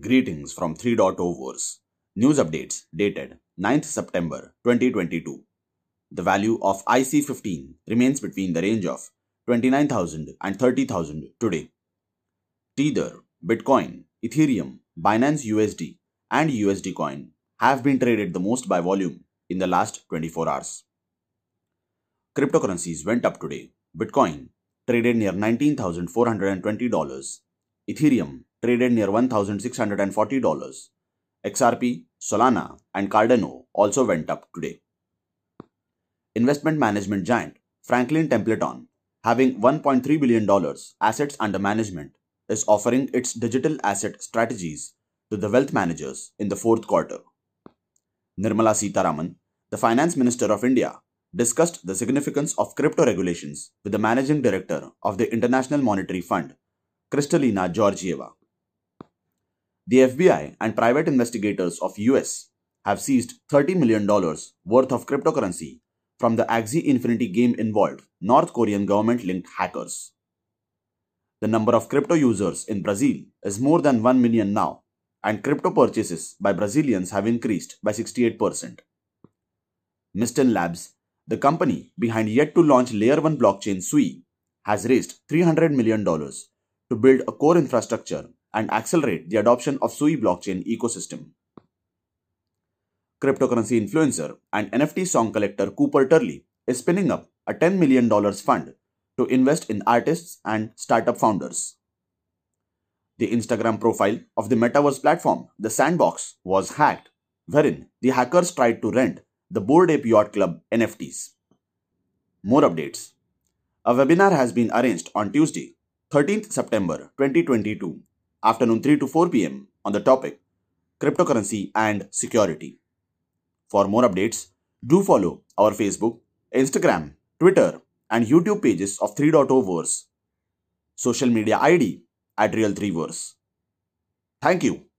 Greetings from 3.0 Verse. News updates dated 9th September 2022. The value of IC15 remains between the range of 29,000 and 30,000 today. Tether, Bitcoin, Ethereum, Binance USD, and USD Coin have been traded the most by volume in the last 24 hours. Cryptocurrencies went up today. Bitcoin traded near $19,420. Ethereum traded near $1,640. XRP, Solana, and Cardano also went up today. Investment management giant Franklin Templeton, having $1.3 billion assets under management, is offering its digital asset strategies to the wealth managers in the fourth quarter. Nirmala Sitharaman, the Finance Minister of India, discussed the significance of crypto regulations with the Managing Director of the International Monetary Fund, Kristalina Georgieva. The FBI and private investigators of US have seized $30 million worth of cryptocurrency from the Axie Infinity game involved North Korean government-linked hackers. The number of crypto users in Brazil is more than 1 million now, and crypto purchases by Brazilians have increased by 68%. Mysten Labs, the company behind yet to launch Layer 1 blockchain Sui, has raised $300 million to build a core infrastructure and accelerate the adoption of Sui blockchain ecosystem. Cryptocurrency influencer and NFT song collector Cooper Turley is spinning up a $10 million fund to invest in artists and startup founders. The Instagram profile of the metaverse platform, The Sandbox, was hacked, wherein the hackers tried to rent the Bored Ape Yacht Club NFTs. More updates. A webinar has been arranged on Tuesday, 13th September 2022 afternoon 3 to 4 pm on the topic cryptocurrency and security. For more updates, do follow our Facebook, Instagram, Twitter, and YouTube pages of 3.0 Verse. Social media ID at Real 3 Verse. Thank you.